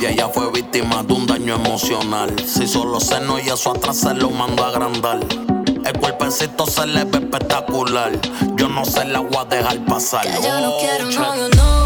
Y ella fue víctima de un daño emocional. Si solo seno y eso atrás se lo mando a agrandar. El cuerpecito se le ve espectacular. Yo no sé la voy a dejar pasar. Que yo no quiero novio, no.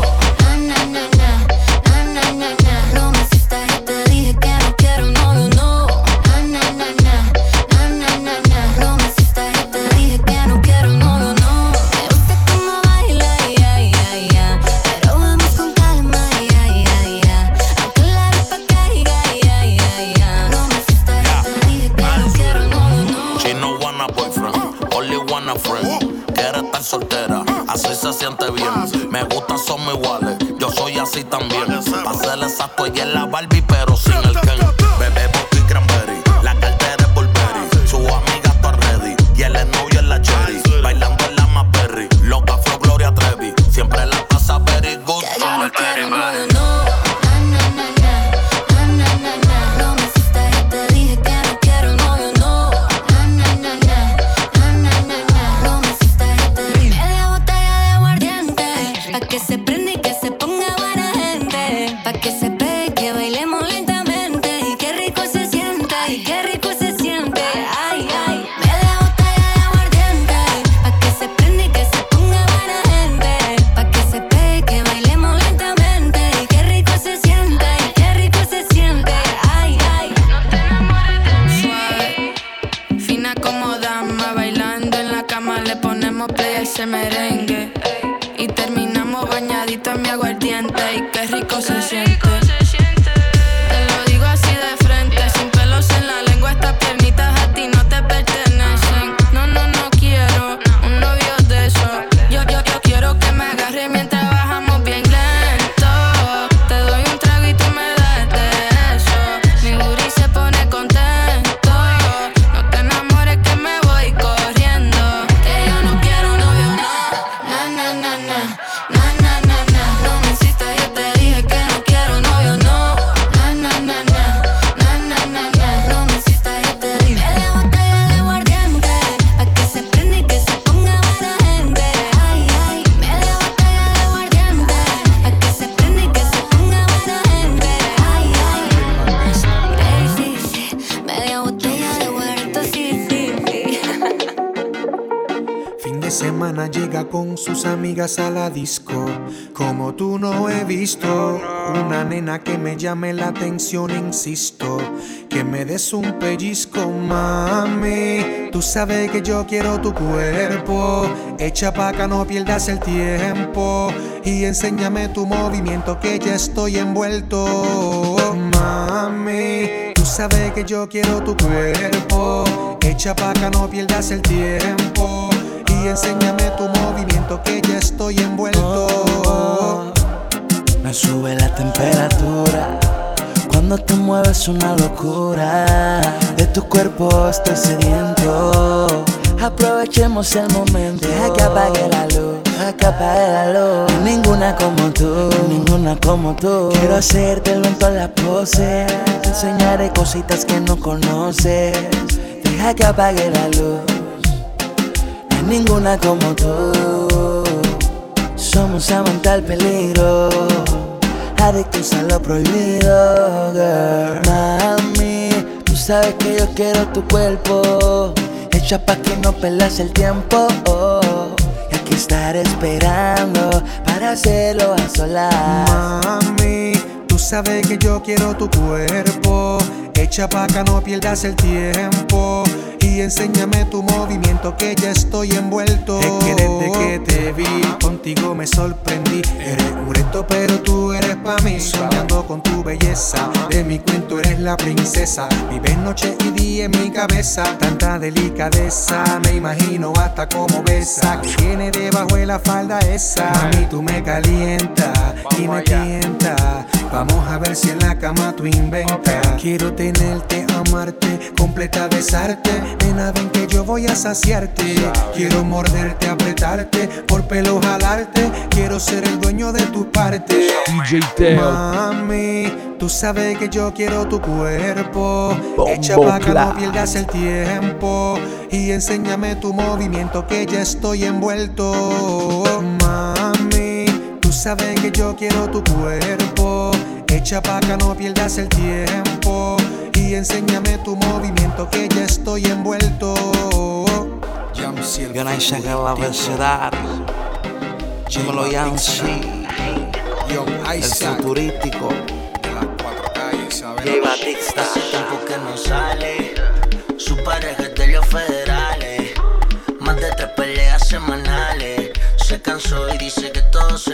A la disco. Como tú no he visto una nena que me llame la atención, insisto. Que me des un pellizco, mami. Tú sabes que yo quiero tu cuerpo. Echa pa' acá, no pierdas el tiempo. Y enséñame tu movimiento que ya estoy envuelto. Mami, tú sabes que yo quiero tu cuerpo. Echa pa' acá, no pierdas el tiempo. Y enséñame tu movimiento que ya estoy envuelto. Me sube la temperatura cuando te mueves una locura. De tu cuerpo estoy sediento. Aprovechemos el momento. Deja que apague la luz. Deja que apague la luz. Ninguna como tú. Ninguna como tú. Quiero hacértelo en todas las poses. Te enseñaré cositas que no conoces. Deja que apague la luz. Ninguna como tú. Somos amantes al peligro, adictos a lo prohibido, girl. Mami, tú sabes que yo quiero tu cuerpo, hecha pa' que no pelas el tiempo. Y aquí estaré esperando para hacerlo a solas. Mami, tú sabes que yo quiero tu cuerpo. Echa pa' acá, no pierdas el tiempo. Y enséñame tu movimiento que ya estoy envuelto. Es que desde que te vi, contigo me sorprendí. Eres un reto, pero tú eres pa' mí. Soñando con tu belleza, de mi cuento eres la princesa. Vives noche y día en mi cabeza. Tanta delicadeza, me imagino hasta como besa. Que tiene debajo de la falda esa. Mami, tú me calientas y me tientas. Vamos a ver si en la cama tú inventas. Quiero tenerte, amarte, completa besarte. Nena, ven que yo voy a saciarte. Quiero morderte, apretarte, por pelo jalarte. Quiero ser el dueño de tu parte. DJ Mami, tú sabes que yo quiero tu cuerpo. Echa pa' que no pierdas el tiempo. Y enséñame tu movimiento que ya estoy envuelto. Mami saben que yo quiero tu cuerpo. Echa paca, no pierdas el tiempo. Y enséñame tu movimiento que ya estoy envuelto. Ganancia que la vecindad. Dímelo Yancy. El futurístico. De las cuatro calles, ¿sabes? J Batista. Tiempo que no sale. Su pareja es de los federales. Más de tres peleas semanales. Se cansó y dice que todo se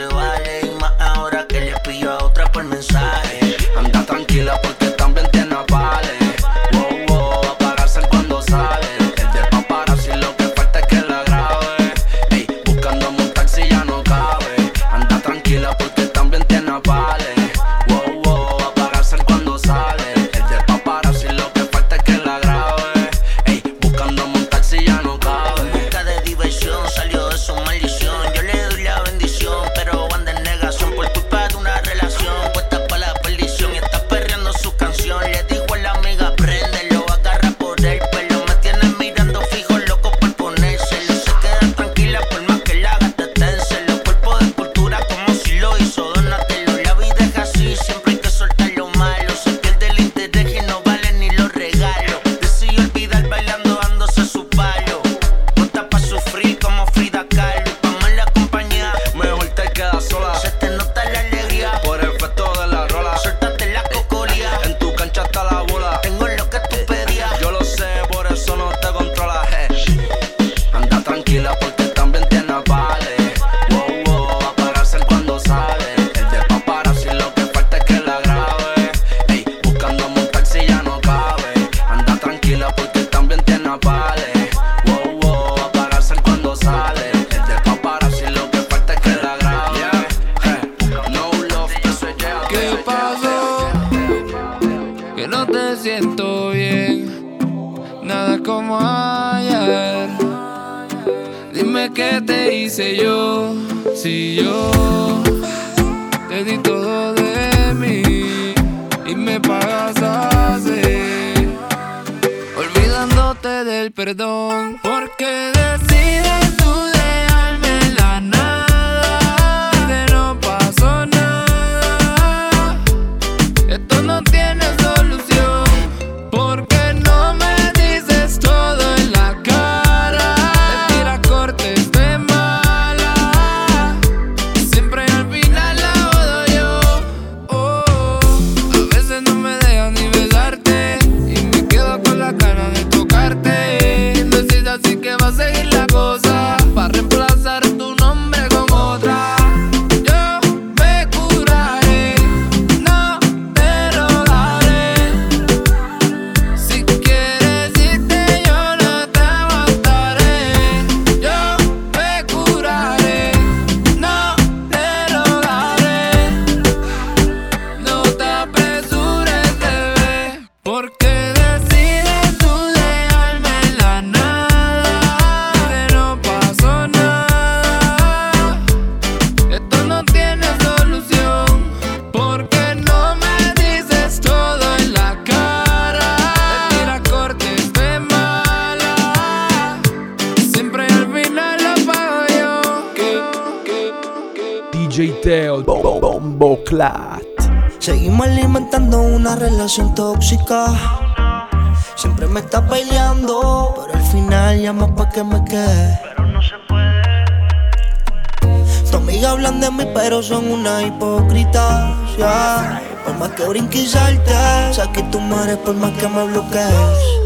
Que brinques alta, saque tu madre por más que me bloquees.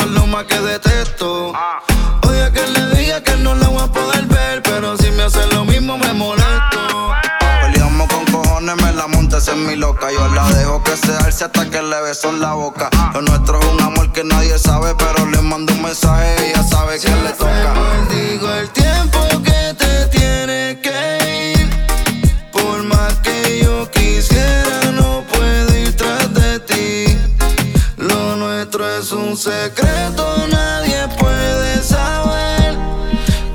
es lo más que detesto. Ah. Odia que le diga que no la voy a poder ver, pero si me hace lo mismo me molesto. Ah, pues. Peleamos con cojones, me la montes en mi loca. Yo la dejo que se alce hasta que le beso en la boca. Ah. Lo nuestro es un amor que nadie sabe, pero le mando un mensaje ella sabe que le toca. Secreto, nadie puede saber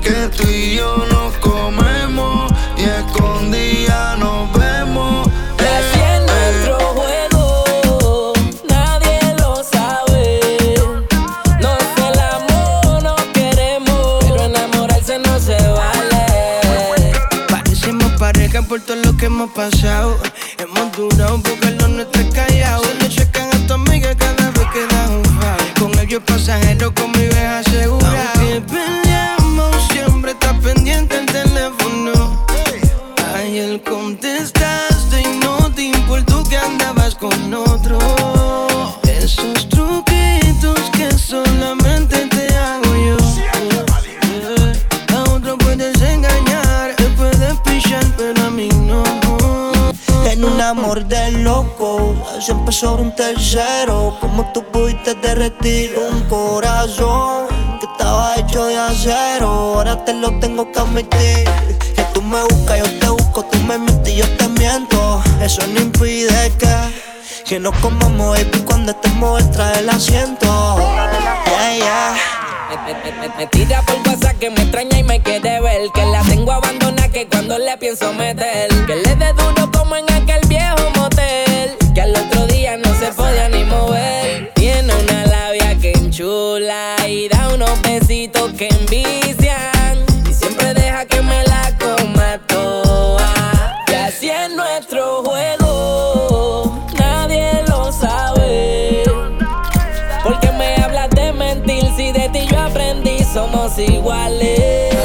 que tú y yo nos comemos y escondida nos vemos. Y así es nuestro juego, nadie lo sabe. Nos celamos, nos queremos, pero enamorarse no se vale. Parecemos pareja por todo lo que hemos pasado. Siempre sobre un tercero. Como tú pudiste derretir un corazón que estaba hecho de acero. Ahora te lo tengo que admitir. Que tú me buscas, yo te busco, tú me mientes y yo te miento. Eso no impide que, que nos comamos, baby, cuando estemos detrás del asiento. Yeah, yeah. Me, por WhatsApp que me extraña y me quiere ver. Que la tengo abandonada que cuando le pienso meter. Que le dé duro como en aquel Y siempre deja que me la coma toda. Y así es nuestro juego. Nadie lo sabe. Porque me hablas de mentir si de ti yo aprendí somos iguales.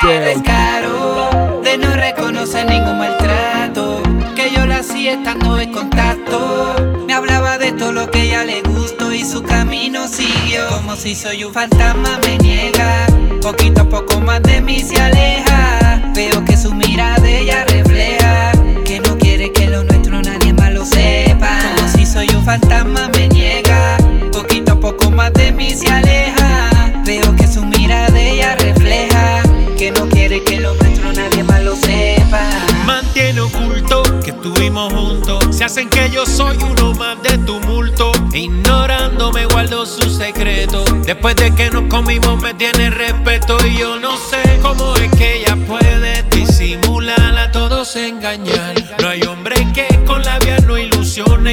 Teo. descaro de no reconocer ningún maltrato. Que yo la hacía estando en contacto. Me hablaba de todo lo que ella le gustó y su camino siguió. Como si soy un fantasma, me niega. Poquito a poco más de mí se aleja. Veo que su mirada ella refleja. Que no quiere que lo nuestro nadie más lo sepa. Como si soy un fantasma, me niega. Poquito a poco más de mí se aleja. Que no quiere que lo nuestro nadie más lo sepa. Mantiene oculto que estuvimos juntos. Se hacen que yo soy uno más de tumulto. Ignorando me guardo su secreto. Después de que nos comimos me tiene respeto. Y yo no sé cómo es que ella puede disimular a todos engañar. No hay hombre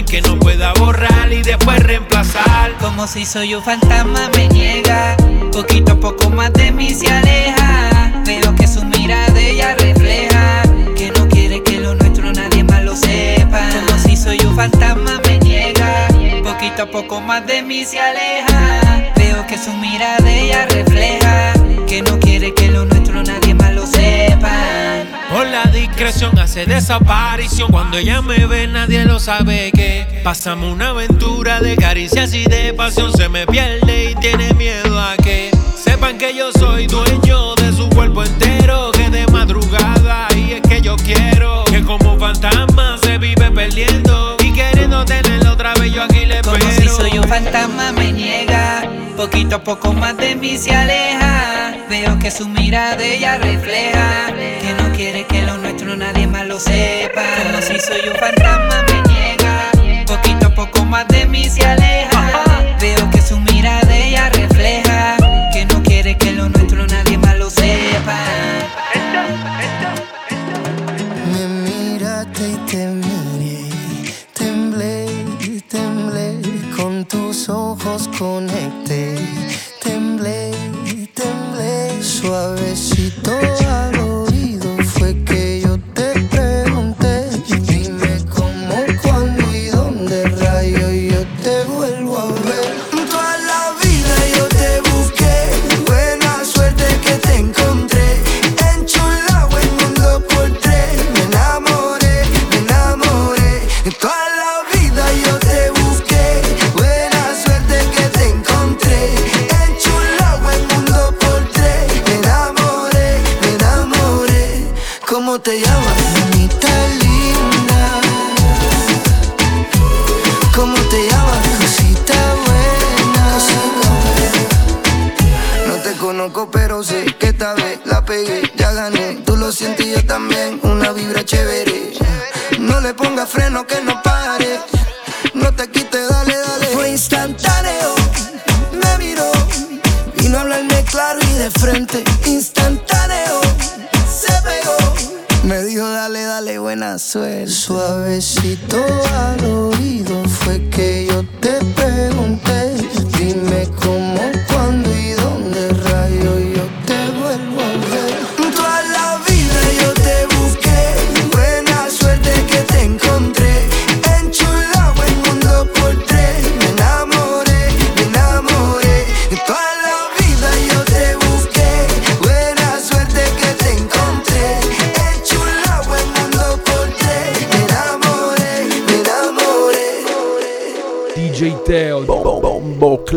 Que no pueda borrar y después reemplazar. Como si soy un fantasma me niega. Poquito a poco más de mí se aleja. Veo que su mirada ella refleja. Que no quiere que lo nuestro nadie más lo sepa. Como si soy un fantasma me niega. Poquito a poco más de mí se aleja. Veo que su mirada ella refleja. Que no quiere que lo nuestro nadie más lo sepa Por la discreción hace desaparición. Cuando ella me ve, nadie lo sabe que pasamos una aventura de caricias y de pasión. Se me pierde y tiene miedo a que sepan que yo soy dueño de su cuerpo entero. Que de madrugada y es que yo quiero que como fantasma se vive perdiendo y queriendo tenerlo otra vez. Yo aquí le espero. Como si soy un fantasma me niega Poquito a poco más de mí se aleja Veo que su mirada ella refleja quiere que lo nuestro nadie más lo sepa. Como si soy un fantasma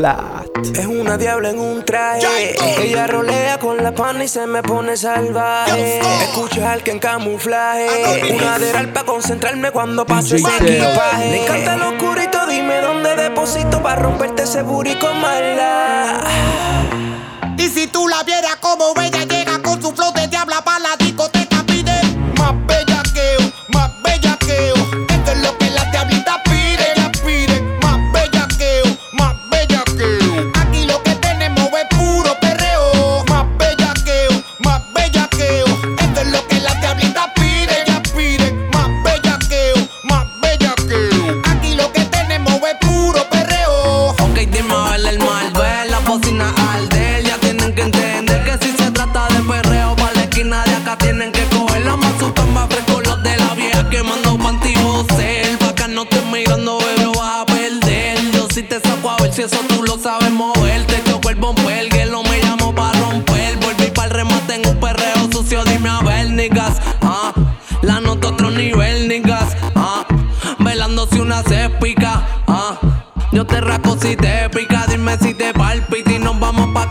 Es una diabla en un traje. Ella rolea con la pana y se me pone salvaje. Escucha al que en camuflaje. Una de para concentrarme cuando pase ese equipaje. Me encanta el oscurito, dime dónde deposito para romperte ese con mala. Y si tú la vieras como ella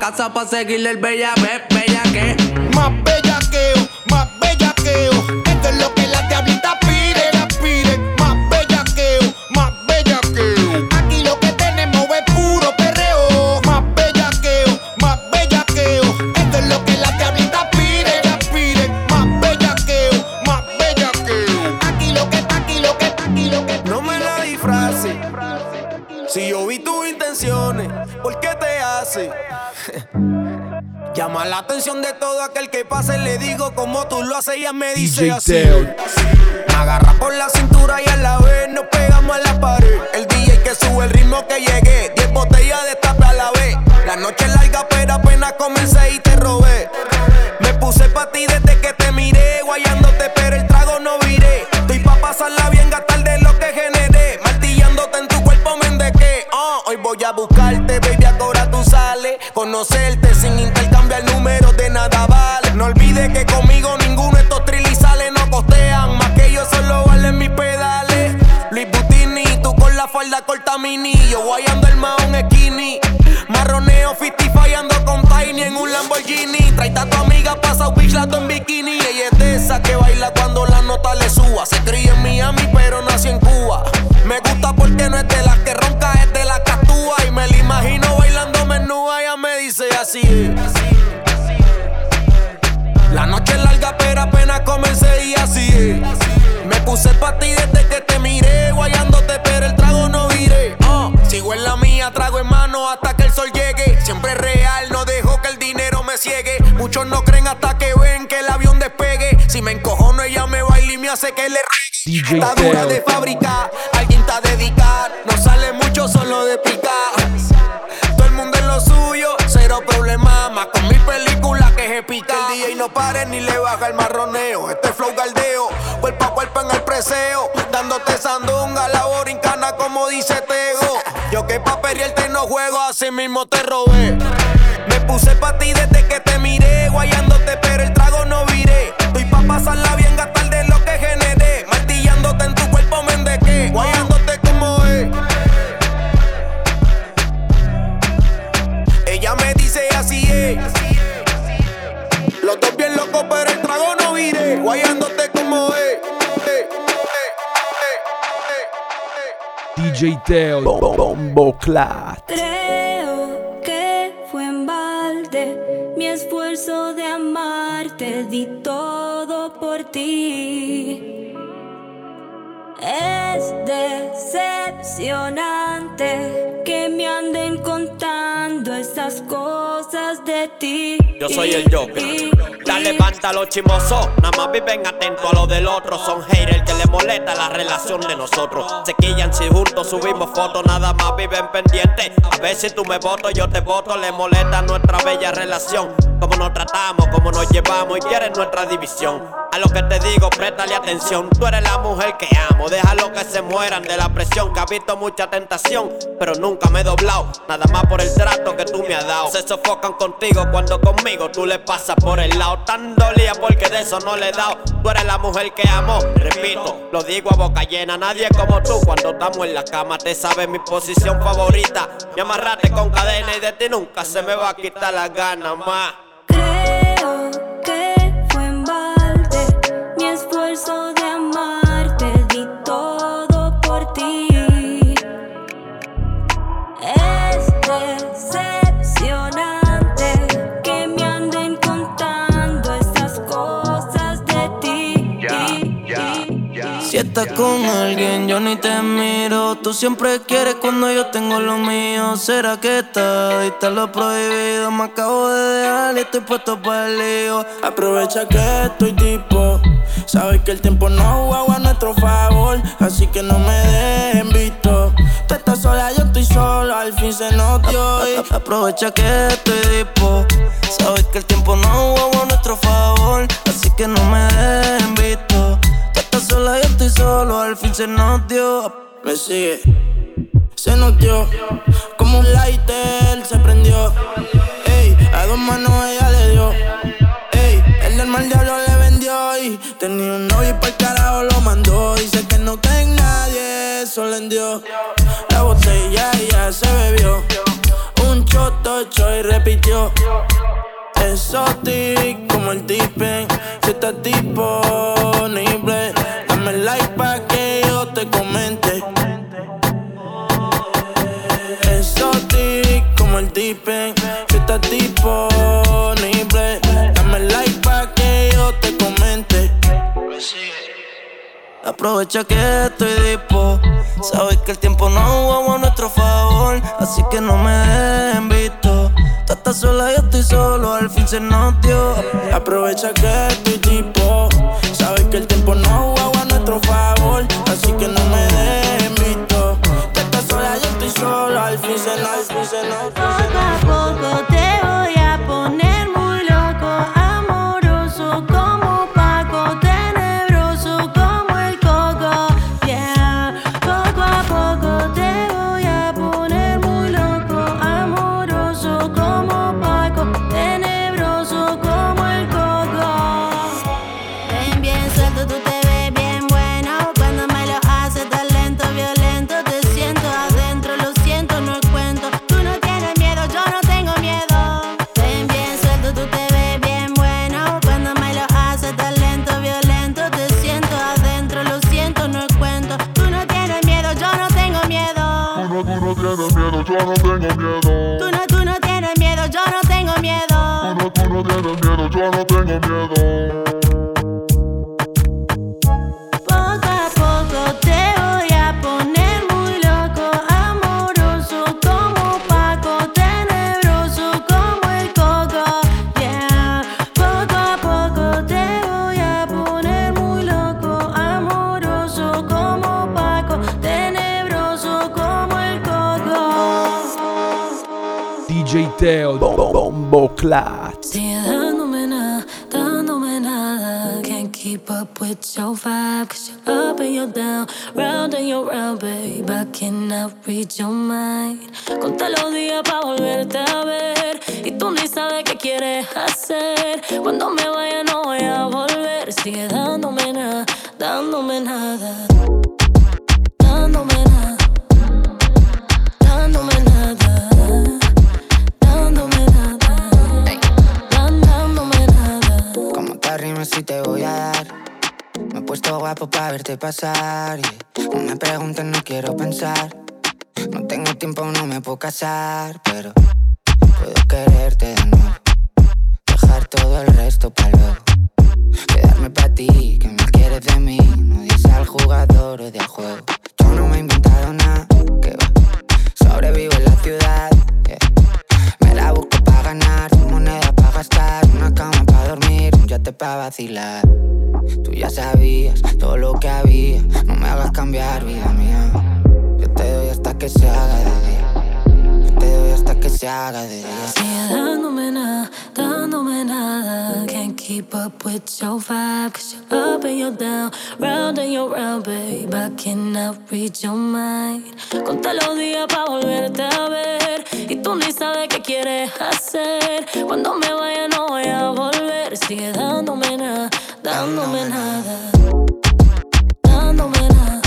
casa pa' seguirle el bella be- bella que Llama la atención de todo aquel que pase. Le digo como tú lo haces, ella me dice DJ así. Me agarra por la cintura y a la vez nos pegamos a la pared. El DJ que sube el ritmo que llegué. Diez botellas de tape a la vez. La noche es larga, pero apenas comencé y te robé. Me puse pa' ti desde que te miré. Guayándote, pero el trago no viré. Estoy pa' pasarla bien, gastar de lo que generé. Martillándote en tu cuerpo, me endequé. Ah, hoy voy a buscarte, baby, ahora tú sales. Conocerte puse pa' ti desde que te miré, guayándote, pero el trago no viré. Ah, sigo en la mía, trago en mano hasta que el sol llegue. Siempre real, no dejo que el dinero me ciegue. Muchos no creen hasta que ven que el avión despegue. Si me encojono, ella me baila y me hace que le regue. Está dura de fábrica, alguien está dedicar. No sale mucho solo de picar. Todo el mundo en lo suyo, cero problema. Más con mi película que se pica. El DJ no pare ni le baja el marroneo. Dándote sandunga, la borincana como dice Tego. Yo que pa' perrearte no juego, así mismo te robé. Me puse pa' ti desde Bombo Clat. Creo que fue en balde mi esfuerzo de amarte, di todo por ti. Es decepcionante que me anden contando estas cosas de ti. Yo soy el Joker. Ya levanta los chimosos. Nada más viven atentos a lo del otro. Son haters que le molesta la relación de nosotros. Se quillan si juntos subimos fotos. Nada más viven pendientes. A ver si tú me voto, yo te voto. Le molesta nuestra bella relación. Cómo nos tratamos, cómo nos llevamos y quieren nuestra división. A lo que te digo, préstale atención. Tú eres la mujer que amo. Déjalo que se mueran de la presión. Que ha visto mucha tentación, pero nunca me he doblado. Nada más por el trato que tú me has dado. Se sofocan contigo cuando conmigo tú le pasas por el lado. Tan dolía porque de eso no le he dado. Tú eres la mujer que amo. Repito, lo digo a boca llena. Nadie como tú cuando estamos en la cama. Te sabes mi posición favorita. Me amarraste con cadena y de ti nunca se me va a quitar la gana más. Creo que fue en balde mi esfuerzo estás con alguien, yo ni te miro. Tú siempre quieres cuando yo tengo lo mío. ¿Será que está? Diste lo prohibido. Me acabo de dejar y estoy puesto para el lío. Aprovecha que estoy tipo. Sabes que el tiempo no juega a nuestro favor. Así que no me dejen visto. Tú estás sola, yo estoy solo. Al fin se nos dio. y Aprovecha que estoy tipo. Sabes que el tiempo no juega a nuestro favor. Así que no me dejen se nos. Me sigue, se nos. Como un lighter se prendió. Ey, a dos manos ella le dio. Ey, el del mal diablo le vendió. Y tenía un novio y por carajo lo mandó. Dice que no cree en nadie, eso le dio. La botella ya se bebió. Un choto y repitió. Exotic como el tipen Si estás disponible Si estás disponible Dame like pa' que yo te comente Aprovecha que estoy dispo Sabes que el tiempo no jugamos a nuestro favor Así que no me dejen visto Tú estás sola, yo estoy solo, al fin se nos dio. Aprovecha que estoy tipo. Sabes que el tiempo no juega a nuestro favor, así que no me dejen tengo miedo. Tú no, tú no tienes miedo, yo no tengo miedo. Tú no, tú no tienes miedo, yo no tengo miedo. Bombo Clat. Sigue dándome nada, dándome nada. Can't keep up with your vibe, cause you're up and you're down, round and you're round, babe. I cannot read your mind. Conta los días pa' volverte a ver. Y tú ni sabes qué quieres hacer. Cuando me vaya, no voy a volver. Sigue dándome nada, dándome nada. Te voy a dar. Me he puesto guapo para verte pasar. y No me preguntes, no quiero pensar. No tengo tiempo, no me puedo casar, pero puedo quererte de nuevo. Dejar todo el resto para luego. Quedarme para ti, que me quieres de mí. No dices al jugador o de juego. Yo no me he inventado nada, que va. Sobrevivo en la ciudad, busco para ganar, moneda para gastar, una cama para dormir, un yate para vacilar. Tú ya sabías todo lo que había, no me hagas cambiar, vida mía. Yo te doy hasta que se haga de día. Yo te doy hasta que se haga de día. Sigue dándome nada, dándome nada. Can't keep up with your vibe, cause you're up and you're down, round and you're round, babe. I cannot read your mind. Conté los días pa' volverte a ver. Qué quieres hacer. Cuando me vaya, no voy a volver. Sigue dándome nada, dándome nada. Dándome nada.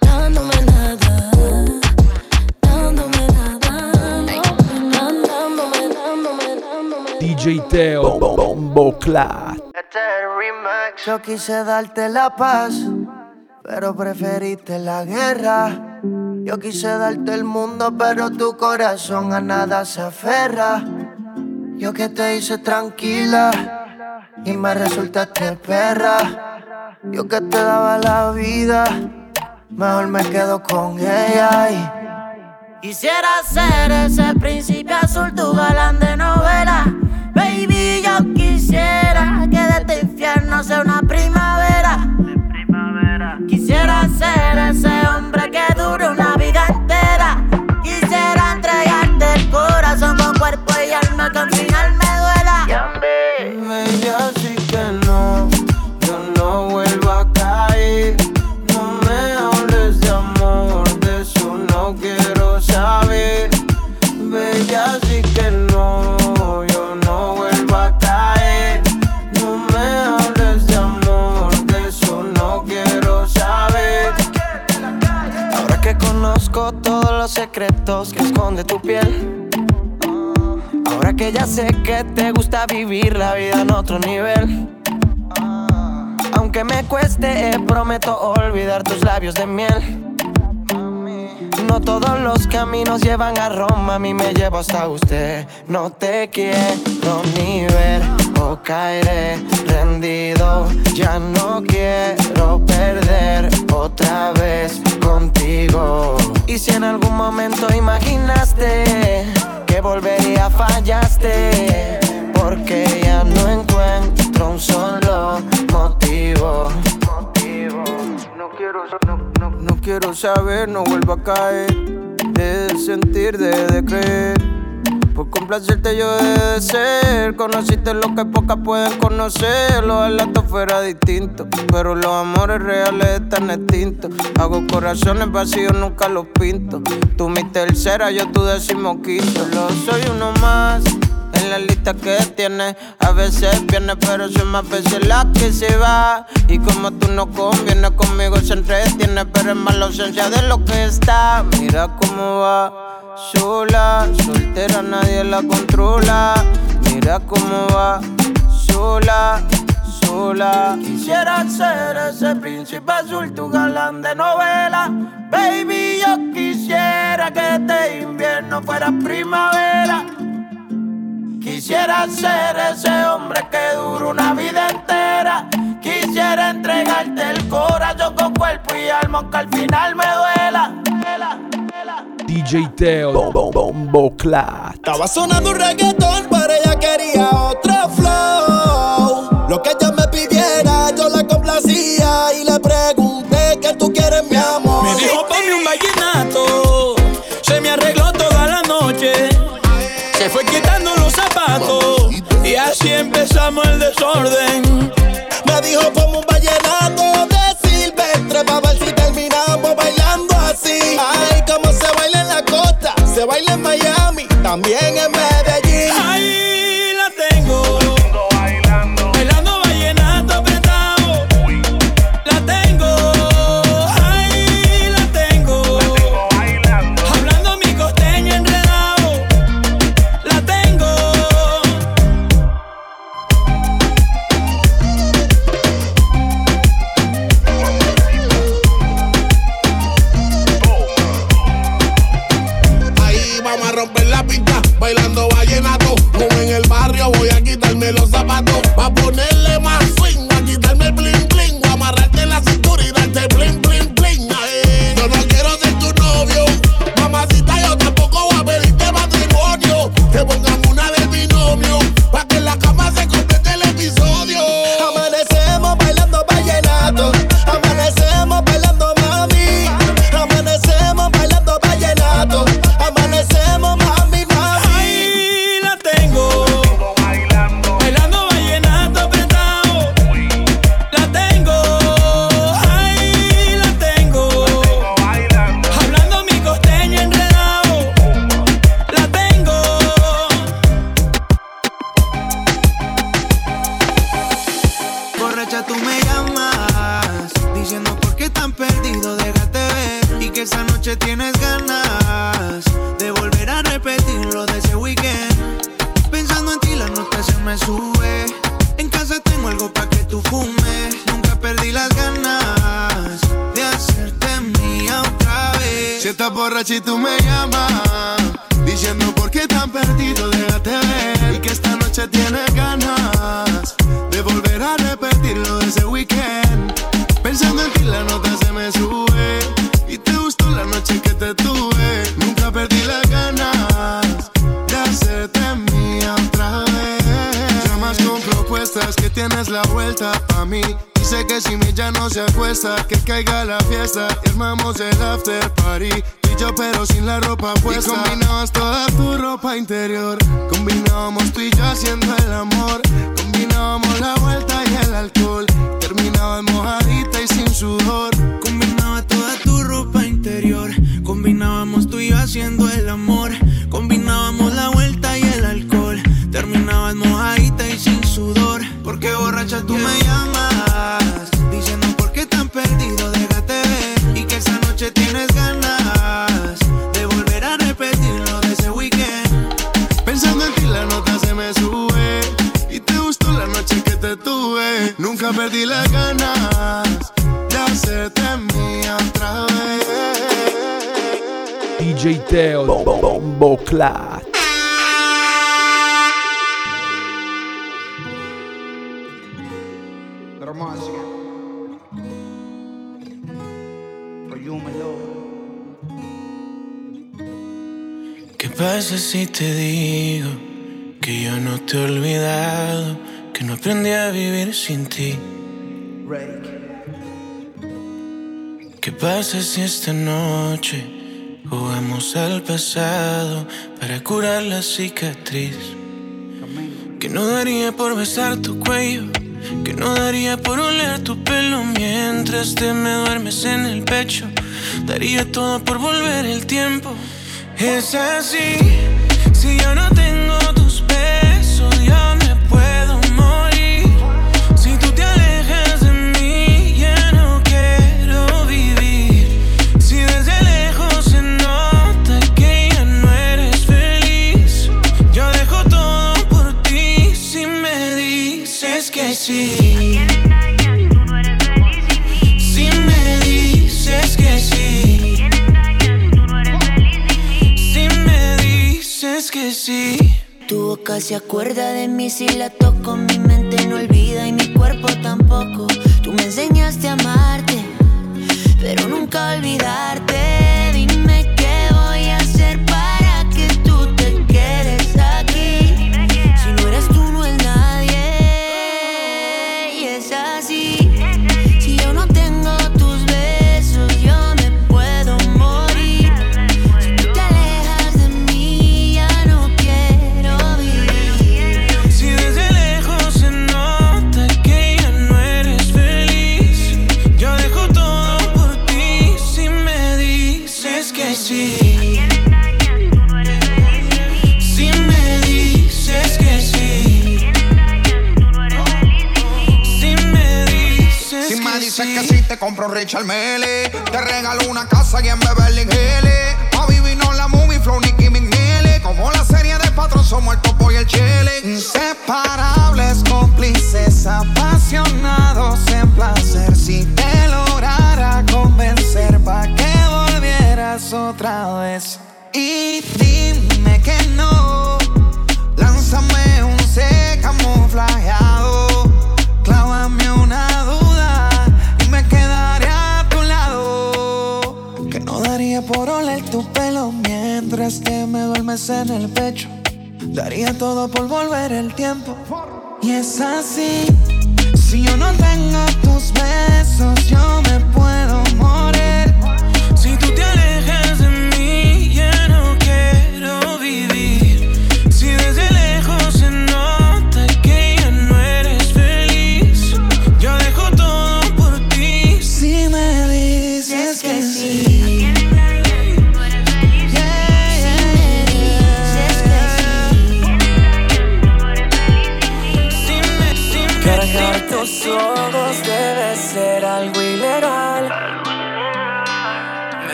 Dándome nada. Dándome nada. Dándome, dándome, dándome. DJ Teo Bombo Clat. Yo quise darte la paz, pero preferiste la guerra. Yo quise darte el mundo, pero tu corazón a nada se aferra. Yo que te hice tranquila y me resultaste perra. Yo que te daba la vida, mejor me quedo con ella. Quisiera ser ese príncipe azul, tu galán de novela. Baby, yo quisiera que de este infierno sea una primavera. Quisiera ser ese los secretos que esconde tu piel. Ahora que ya sé que te gusta vivir la vida en otro nivel. Aunque me cueste, eh, prometo olvidar tus labios de miel. No todos los caminos llevan a Roma, a mí me llevo hasta usted. No te quiero ni ver o caeré rendido. Ya no quiero perder otra vez contigo. Y si en algún momento imaginaste que volvería, fallaste. Porque ya no encuentro un solo quiero saber, no vuelvo a caer. De sentir, de, de creer. Por complacerte yo de ser. Conociste lo que pocas pueden conocer. Los relatos fuera distintos. Pero los amores reales están extintos. Hago corazones vacíos, nunca los pinto. Tú mi tercera, yo tu decimoquinto. Lo soy uno más. En la lista que tienes, a veces viene, pero son más veces la que se va. Y como tú no convienes conmigo, se entretiene, pero es más la ausencia de lo que está. Mira cómo va, sola, soltera, nadie la controla. Mira cómo va, sola, sola. Quisiera ser ese príncipe azul, tu galán de novela. Baby, yo quisiera que este invierno fuera primavera. Quisiera ser ese hombre que dura una vida entera. Quisiera entregarte el corazón con cuerpo y alma, aunque al final me duela. DJ Teo Bombo Clat. Estaba sonando un reggaetón, pero ella quería otro flow. Lo que ella me pidiera, yo la complacía y le pregunté que tú quieres mi amor. Me dijo así empezamos el desorden. Me dijo ponme un vallenato de silvestre para ver si terminamos bailando así. Ay, cómo se baila en la costa, se baila en Miami, también en Medellín. sé si te digo que yo no te he olvidado, que no aprendí a vivir sin ti. ¿Qué pasa si esta noche jugamos al pasado para curar la cicatriz? Que no daría por besar tu cuello, que no daría por oler tu pelo mientras te me duermes en el pecho. Daría todo por volver el tiempo. Es así, si yo no tengo tus besos, yo me puedo morir. Si tú te alejas de mí, ya no quiero vivir. Si desde lejos se nota que ya no eres feliz, yo dejo todo por ti si me dices que sí. Tu boca se acuerda de mí si la toco, mi mente no olvida y mi cuerpo tampoco. Tú me enseñaste a amarte.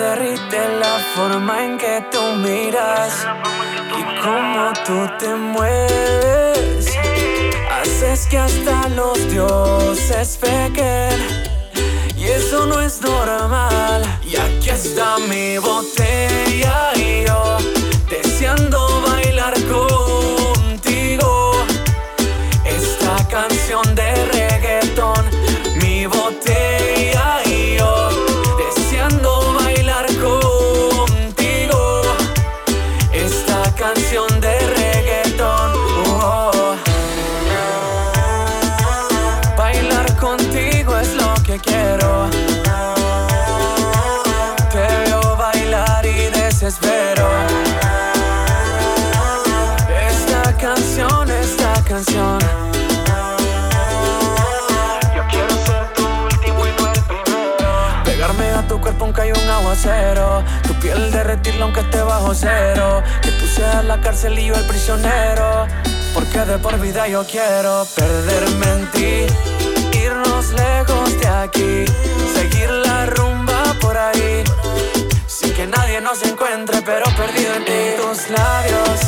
Derrite la forma en que tú miras y cómo tú te mueves. Haces que hasta los dioses pequen. Y eso no es normal. Y aquí está mi botella y yo aguacero. Tu piel derretirla aunque esté bajo cero. Que tú seas la cárcel y yo el prisionero. Porque de por vida yo quiero perderme en ti. Irnos lejos de aquí. Seguir la rumba por ahí. Sin que nadie nos encuentre, pero perdido en ti. Tus labios.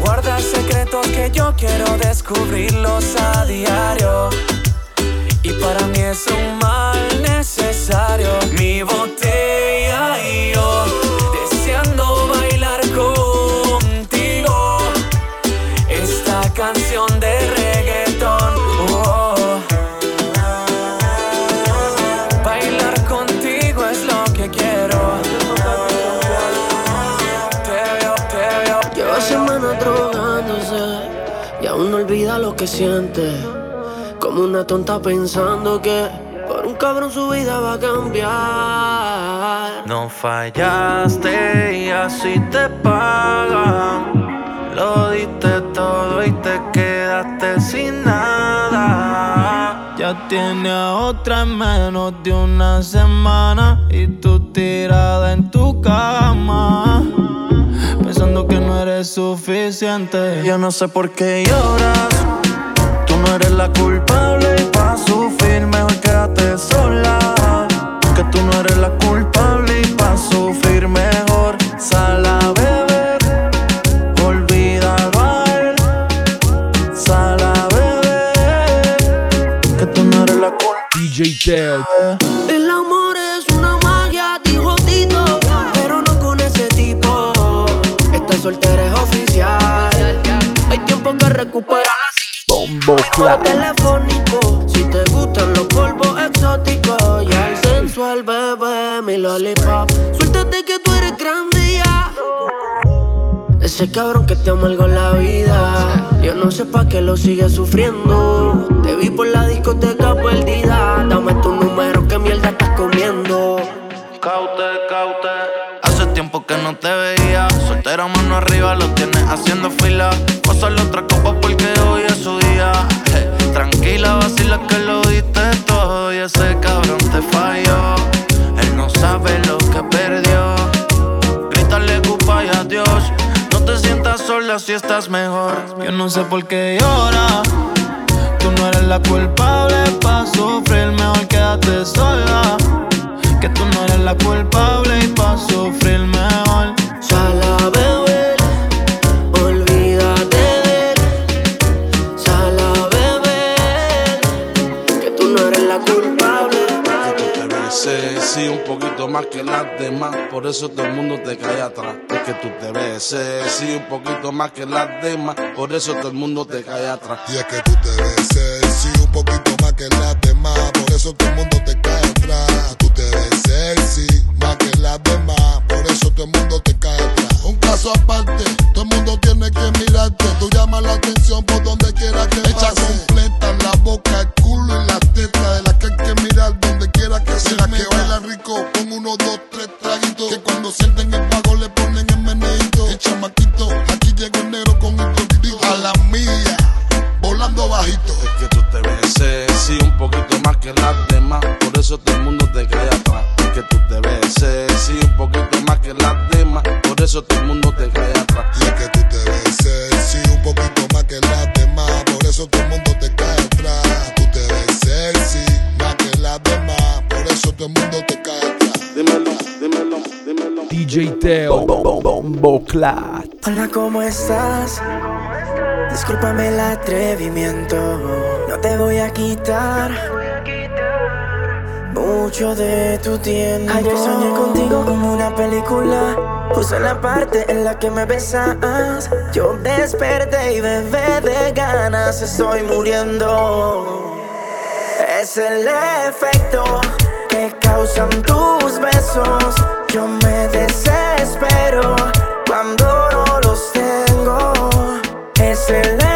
Guarda secretos que yo quiero descubrirlos a diario. Y para mí es un mal necesario. Mi botella que siente. Como una tonta pensando que por un cabrón su vida va a cambiar. No fallaste y así te pagan. Lo diste todo y te quedaste sin nada. Ya tiene a otra en menos de una semana y tú tirada en tu cama. Eres suficiente. Yo no sé por qué lloras. Tú no eres la culpable y pa' sufrir mejor quédate sola. Que tú no eres la culpable y pa' sufrir mejor sal a beber. Olvídalo a él. Sal a beber. Que tú no eres la culpable. DJ Teo. El amor es una magia, dijo Tito, pero no con ese tipo. Esta soltera es oficial. Hay tiempo que recuperar Bombo la clap. telefónico. Si te gustan los polvos exóticos y el sensual bebé, mi lollipop. Suéltate que tú eres grande ya. Ese cabrón que te amargó la vida. Yo no sé pa' qué lo sigues sufriendo. Te vi por la discoteca perdida. Dame tu número, que mierda estás comiendo. Caute, caute. Tiempo que no te veía. Soltera mano arriba, lo tienes haciendo fila. Pásale otra copa porque hoy es su día. Je, tranquila, vacila que lo diste todo. Y ese cabrón te falló. Él no sabe lo que perdió. Grítale culpa y adiós. No te sientas sola si estás mejor. Yo no sé por qué llora. Tú no eres la culpable pa' sufrir, mejor quédate sola. Que tú no eres la culpable y pa' sufrir mejor. Sal a beber, olvídate de él. Sal a beber, que tú no eres la culpable. Ese sí un poquito más que las demás, por eso todo el mundo te cae atrás. Es que tú te ves sexy un poquito más que las demás, por eso todo el mundo te cae atrás. Y es que tú te ves sexy un poquito más que las demás, por eso todo el mundo te sexy más que las demás, por eso todo el mundo te cae atrás. Un caso aparte, todo el mundo tiene que mirarte, tú llamas la atención por donde quiera que Echa completa la boca, el culo y la teta de la que hay que mirar donde quiera que se la que baila rico con uno, dos, tres traguitos, que cuando sienten el pago le ponen el meneito. El chamaquito, aquí llegó el negro con un toquitito. A la mía, volando bajito. Es que tú te ves sexy un poquito más que las demás, por eso todo el mundo sexy un poquito más que las demás, por eso todo el mundo te cae atrás. Y es que tú te ves sexy un poquito más que las demás, por eso todo el mundo te cae atrás. Tú te ves sexy más que las demás, por eso todo el mundo te cae atrás. Dímelo, dímelo, dímelo. DJ Teo, Bombo Clat. Hola, ¿cómo estás? Discúlpame el atrevimiento, no te voy a quitar mucho de tu tiempo. Ayer soñé contigo como una película, justo en la parte en la que me besas. Yo desperté y bebé de ganas, estoy muriendo. Es el efecto que causan tus besos. Yo me desespero cuando no los tengo. Es el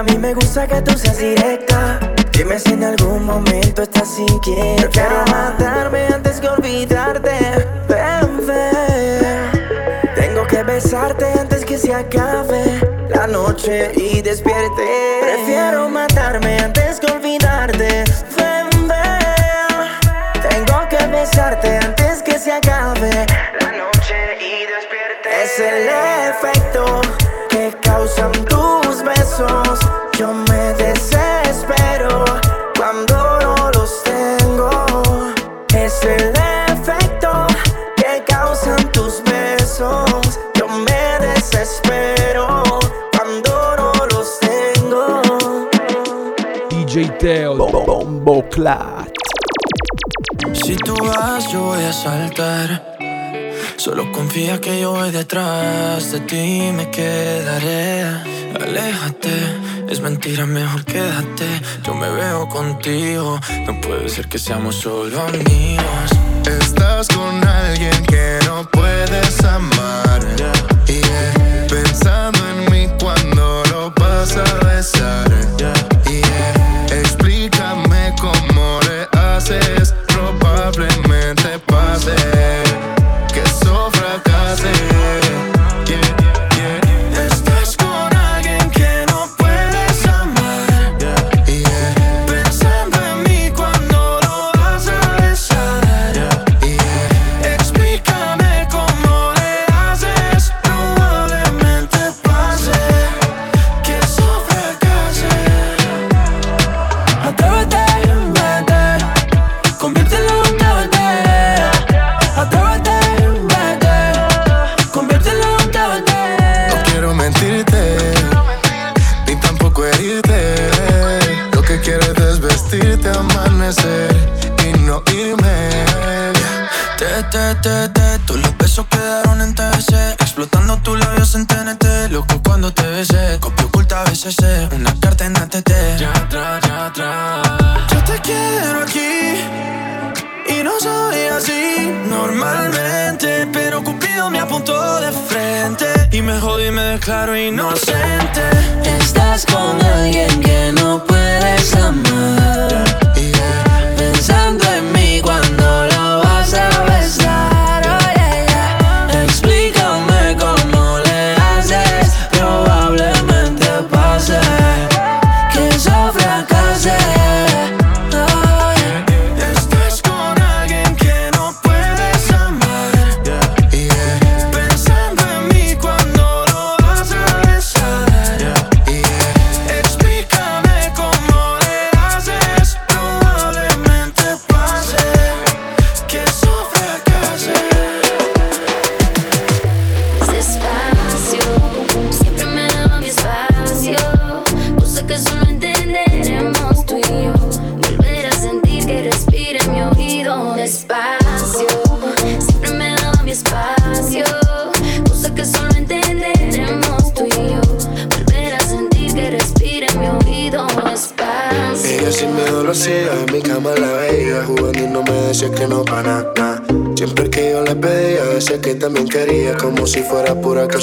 a mí me gusta que tú seas directa. Dime si en algún momento estás inquieta. Prefiero matarme antes que olvidarte. Ven, ven. Tengo que besarte antes que se acabe la noche y despierte. Prefiero matarme Clat. Si tú vas, yo voy a saltar. Solo confía que yo voy detrás de ti, me quedaré. Aléjate, es mentira, mejor quédate. Yo me veo contigo, no puede ser que seamos solo amigos. Estás con alguien que no puedes amar. Declaro inocente Estás con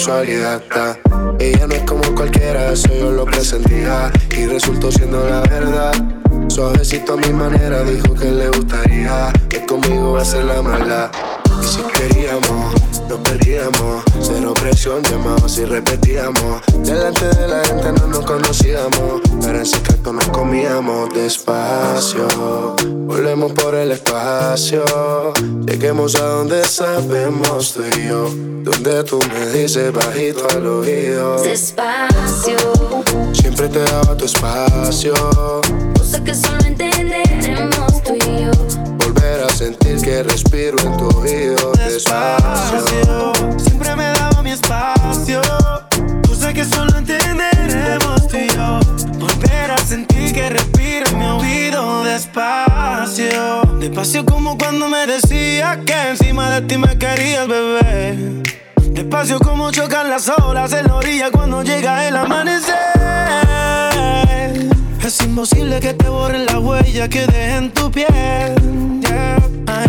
Ella no es como cualquiera, eso yo lo presentía y resultó siendo la verdad. Suavecito a mi manera, dijo que le gustaría que conmigo va a ser la mala. Y si queríamos, nos perdíamos. Cero presión, llamamos y repetíamos. Delante de la gente no nos conocíamos. Pero en secreto nos comíamos despacio. Volvemos por el espacio. Lleguemos a donde sabemos tú y yo. Donde tú me dices bajito al oído. Despacio. Siempre te daba tu espacio. Cosa que solo entenderemos tú y yo. Volver a sentir que respiro en tu oído despacio. Siempre me daba mi espacio. Tú sé que solo entenderemos tú y yo. Volver a sentir que respiro en mi oído despacio. Despacio como cuando me decías que encima de ti me querías, bebé. Despacio como chocan las olas en la orilla cuando llega el amanecer. Es imposible que te borren la huella que deje en tu piel.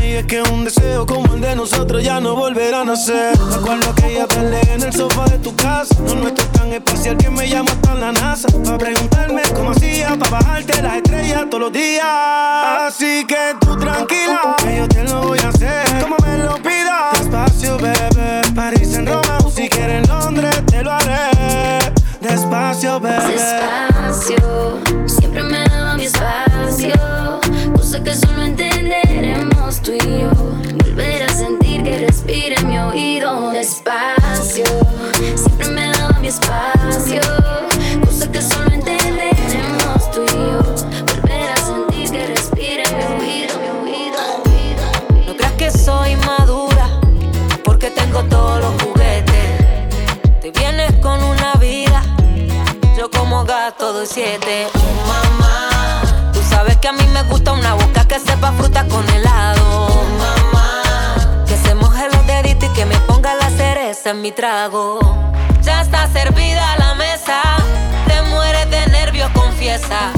Ay, es que un deseo como el de nosotros ya no volverá a nacer. Recuerdo que ya peleé en el sofá de tu casa. No nuestro es tan especial que me llama hasta la NASA. Para preguntarme cómo hacía para bajarte las estrellas todos los días. Así que tú tranquila, que yo te lo voy a hacer. Como me lo pidas. Despacio, bebé. París en Roma o si quieres en Londres, te lo haré. Despacio, bebé. Despacio. Siempre me daba mi espacio. Cosa que solo entenderemos Volver a sentir que respira en mi oído. Despacio. Siempre me daba mi espacio. Cosa que solo entenderemos tú y yo. Volver a sentir que respira en mi oído. Mi oído. No creas que soy madura, porque tengo todos los juguetes. Te vienes con una vida, yo como gato de siete. Oh, mamá, tú sabes que a mí me gusta una boca que sepa fruta con helado. En mi trago. Ya está servida la mesa, te mueres de nervios, confiesa.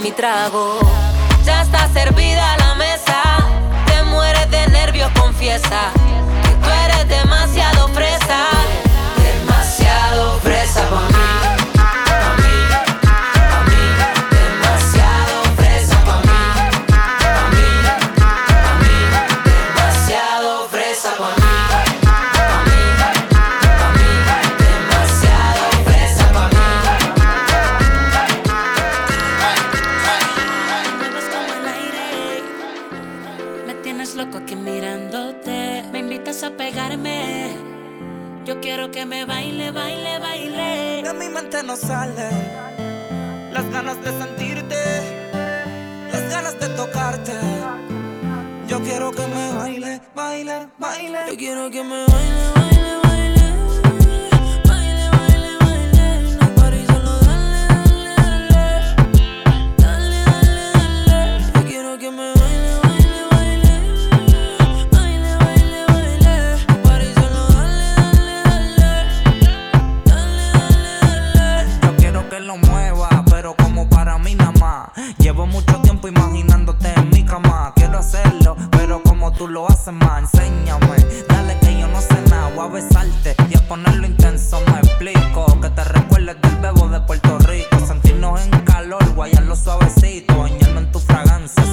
Mi trago. Ya está servida guayarlo suavecito. Bañarme en tu fragancia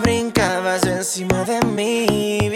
Brincabas encima de mí,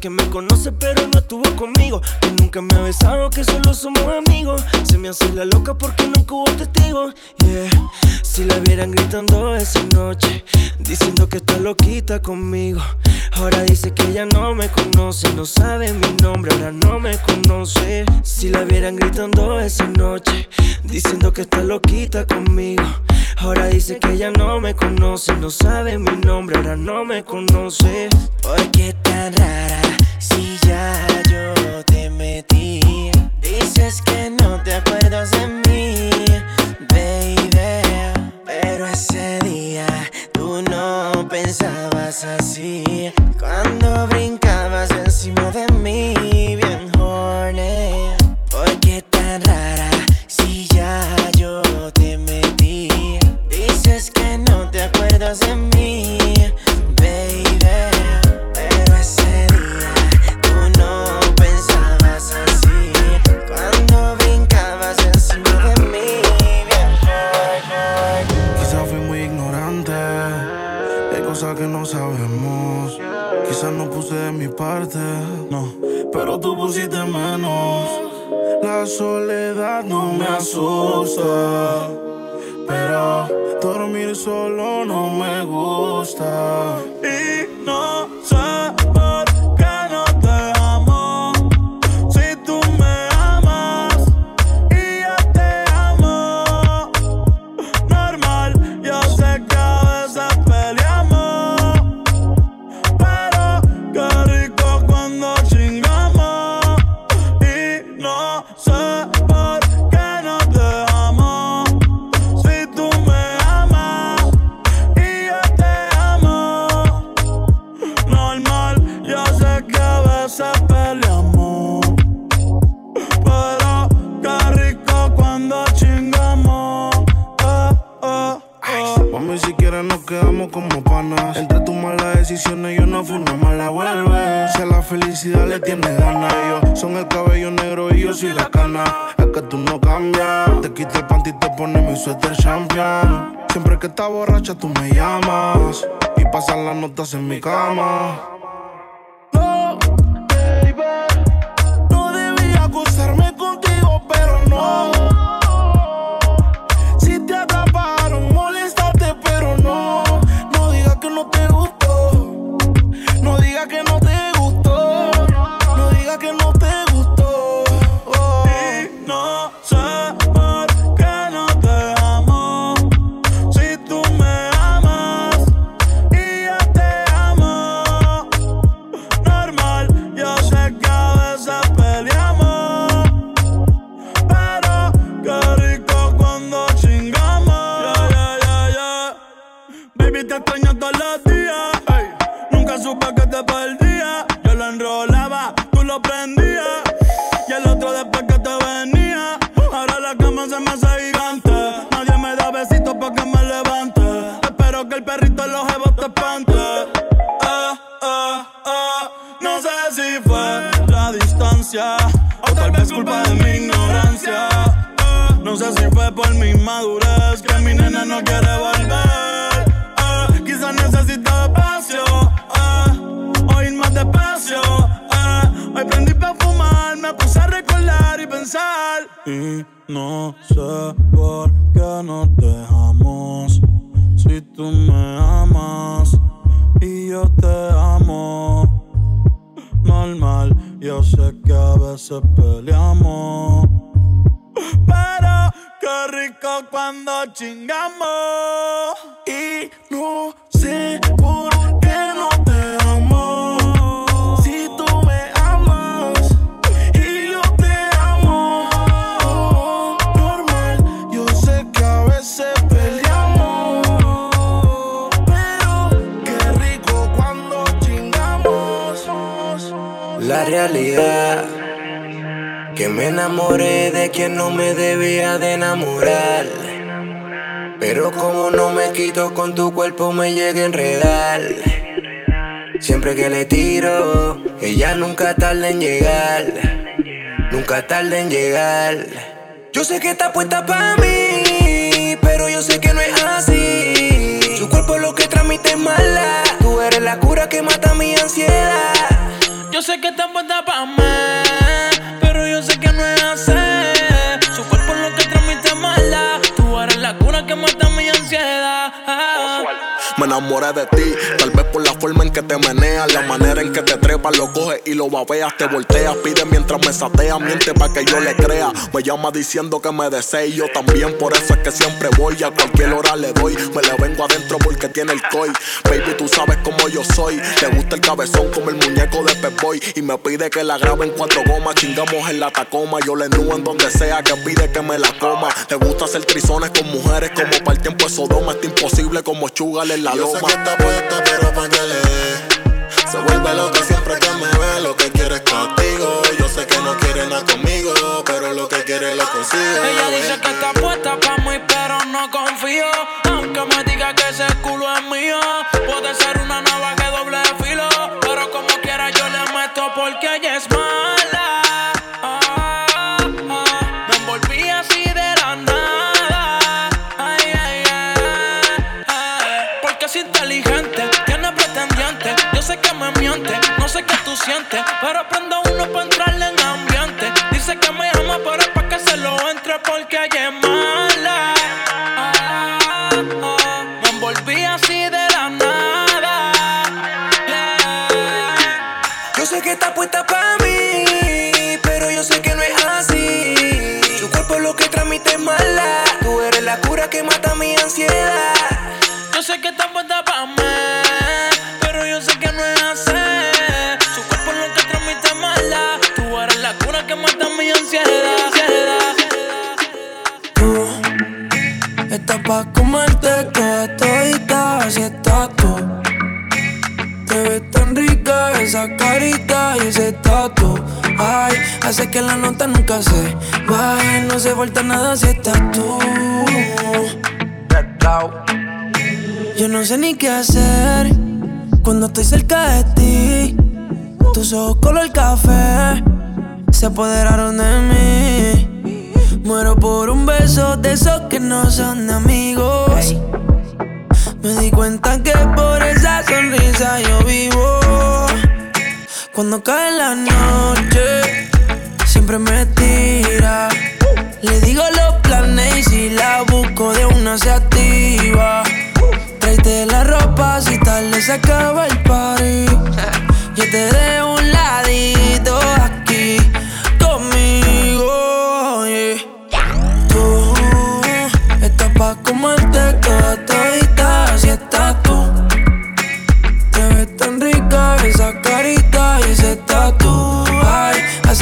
que me conoce pero no estuvo conmigo. Que nunca me ha besado, que solo somos amigos. Se me hace la loca porque nunca hubo testigo. Yeah. Si la vieran gritando esa noche, diciendo que está loquita conmigo. Ahora dice que ella no me conoce, no sabe mi nombre, ahora no me conoce. Si la vieran gritando esa noche, diciendo que está loquita conmigo. Ahora dice que ella no me conoce, no sabe mi nombre, ahora no me conoce. ¿Por qué tan rara si ya yo te metí? Dices que no te acuerdas de mí, baby. Ese día tú no pensabas así. Cuando brincabas encima de mí, bien horny. ¿Por qué tan rara si ya yo te metí? Dices que no te acuerdas de mí, pusiste menos. La soledad no me asusta, pero dormir solo no me gusta. Si fue la distancia. O tal vez culpa de mi ignorancia. Eh, No sé si fue por mi madurez que mi nena no quiere volver. Eh, Quizás necesita espacio. eh, O ir más despacio. eh. Hoy prendí para fumar, me puse a recordar y pensar. Y no sé por qué nos dejamos. Si tú me amas y yo te amo. Normal, yo sé que a veces peleamos. Pero rico cuando chingamos. Y no sé por realidad que me enamoré de quien no me debía de enamorar. Pero como no me quito con tu cuerpo me llega a enredar. Siempre que le tiro, ella nunca tarda en llegar. Nunca tarda en llegar. Yo sé que está puesta para mí, pero yo sé que no es así. Su cuerpo es lo que transmite mala. Tú eres la cura que mata mi ansiedad. Yo sé que está puesta para mí, pero yo sé que no es así. Su cuerpo es lo que transmite mala. Tú eres la cura que mata mi ansiedad. Me enamoré de ti, tal vez por la forma en que te meneas, la manera en que te trepas, lo coges y lo babeas, te volteas, pide mientras me satea, miente para que yo le crea. Me llama diciendo que me desee y yo también, por eso es que siempre voy, a cualquier hora le doy. Me le vengo adentro porque tiene el coy. Baby, tú sabes cómo yo soy. Le gusta el cabezón como el muñeco de Pep Boy. Y me pide que la grabe en cuatro gomas, chingamos en la tacoma. Yo le nudo en donde sea que pide que me la coma. Le gusta hacer trizones con mujeres como para el tiempo de Sodoma. Está imposible como chugarle en la Yo sé loma. que está puesta, pero pa' que siempre que me ve. Lo que quiere es castigo. Yo sé que no quiere nada conmigo, pero lo que quiere lo consigo. Ella dice que está puesta para mí, pero no confío. Aunque me diga que ese culo es mío. Puede ser una navaja sé qué tú sientes. Pero prendo uno para entrarle en ambiente. Dice que me ama, pero es pa' que se lo entre porque ella es mala. Ah, ah. Me envolví así de la nada. Yeah. Yo sé que está puesta para mí, pero yo sé que no es así. Su cuerpo es lo que transmite mala. Tú eres la cura que mata mi ansiedad. Yo sé que está puesta para mí, hace que la nota nunca se baje, no se falta nada si estás tú. Yo no sé ni qué hacer cuando estoy cerca de ti. Tus ojos color café se apoderaron de mí. Muero por un beso de esos que no son de amigos. Me di cuenta que por esa sonrisa yo vivo. Cuando cae la noche, siempre me tira. Le digo los planes y si la busco de una se activa. Tráete la ropa si tarde se acaba el party. Yo te dejo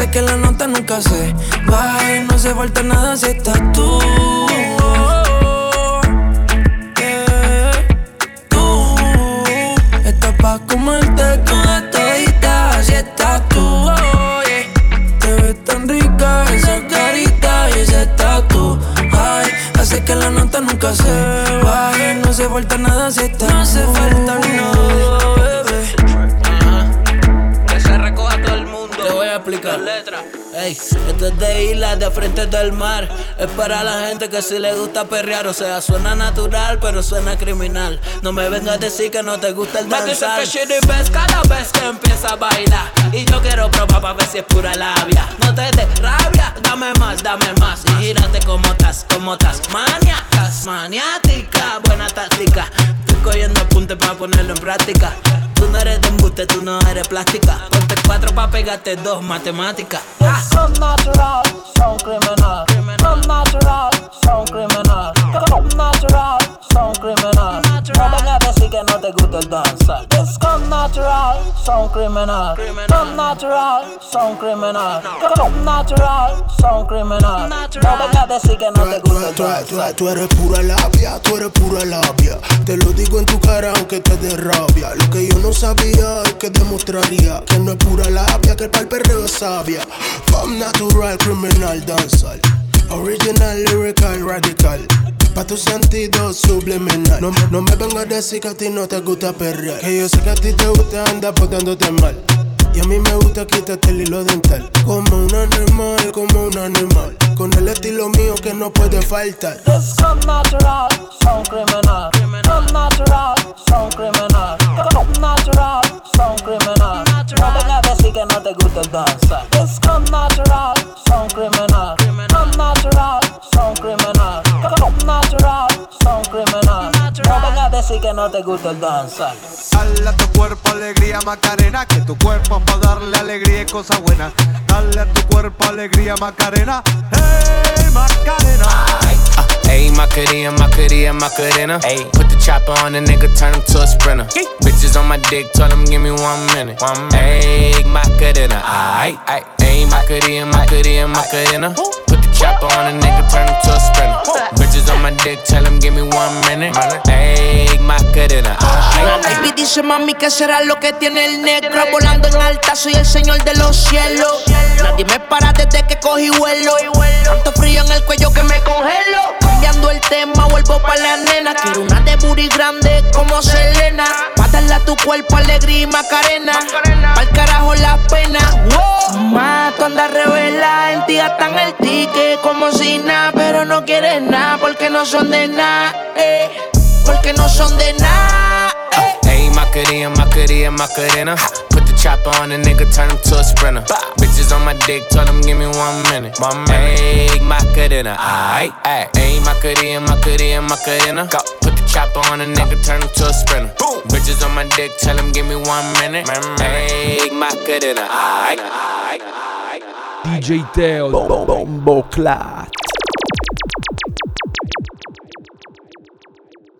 Que la nota nunca se baje. No se falta nada si estás tú. Yeah. Tú estás pa' comerte toda todita si estás tú. Oh, yeah. Te ves tan rica esa carita y ese tatu. Ay, hace que la nota nunca se baje. No se falta nada si estás No se falta nada, Ey, esto es de isla, de frente del mar. Es para la gente que si le gusta perrear. O sea, suena natural, pero suena criminal. No me vengas a decir que no te gusta el Me danzar. que shitty ves cada vez que empieza a bailar. Y yo quiero probar para ver si es pura labia. No te des rabia, dame más, dame más. Y gírate como estás, como estás. Maniacas, maniática, buena táctica. Estoy cogiendo apuntes para ponerlo en práctica. Tú no eres de embuste, tú no eres plástica. Ponte cuatro pa' pegarte dos matemáticas. Ah. Son natural, son criminal. Son natural, son criminal. Son natural, son criminal. No vengas a decir que no te gusta el danza. Es con natural, son criminal. Son natural, son criminal. Son natural, son criminal. No vengas a decir que no te gusta el danza. Tú eres pura labia, tú eres pura labia. Te lo digo en tu cara aunque te dé rabia. Lo que yo no sabía es que demostraría que no es pura labia, que el perreo es sabia. Come natural, criminal, danzal. Original, lyrical, radical. Pa' tu sentido subliminal. No, no me vengas a decir que a ti no te gusta perrear. Que yo sé que a ti te gusta andar portándote mal. Y a mí me gusta quitarte el hilo dental. Como un animal, como un animal. Con el estilo mío que no puede faltar. Es come natural, son criminal. Come natural, son criminal. Come natural, son criminal. No vengas a decir que no te gusta el danza. Es come natural, son criminal. Come natural, son criminal. Come natural, son criminal. No vengas a decir que no te gusta el danza. Dale a tu cuerpo alegría Macarena, que tu cuerpo para darle alegría y cosas buenas. Dale a tu cuerpo alegría Macarena, hey Macarena. Ayy, Macarena, Macarena, Macarena. Ayy, put the chopper on the nigga, turn him to a sprinter. Bitches on my dick, tell him give me one minute. One minute. Ayy, Macarena. Ayy, Macarena, Macarena, Macarena. Baby dice mami que será lo que tiene el negro Volando en alta soy el señor de los cielos. Nadie me para desde que cogí vuelo. Tanto frío en el cuello que me congelo. Cambiando el tema vuelvo pa' la nena. Quiero una de booty grande como Selena. Pa' darle a tu cuerpo alegría y macarena. Pa'l carajo la pena. Wow. Ma, tú andas revela En ti gastan el ticket como si nada Pero no quieres nada porque no son de nada eh. Porque no son de nada Ayy, Macarena, Macarena, Macarena. Put the chopper on the nigga, turn him to a sprinter. Bitches on my dick, tell him give me one minute. One minute. Ayy, Macarena, aight. Ayy, Macarena, Macarena, Macarena. Go. Put the chopper on the nigga, turn him to a sprinter. Bitches on my dick, tell him give me one minute. Ayy, Macarena, aight. DJ Teo. Bombo Clat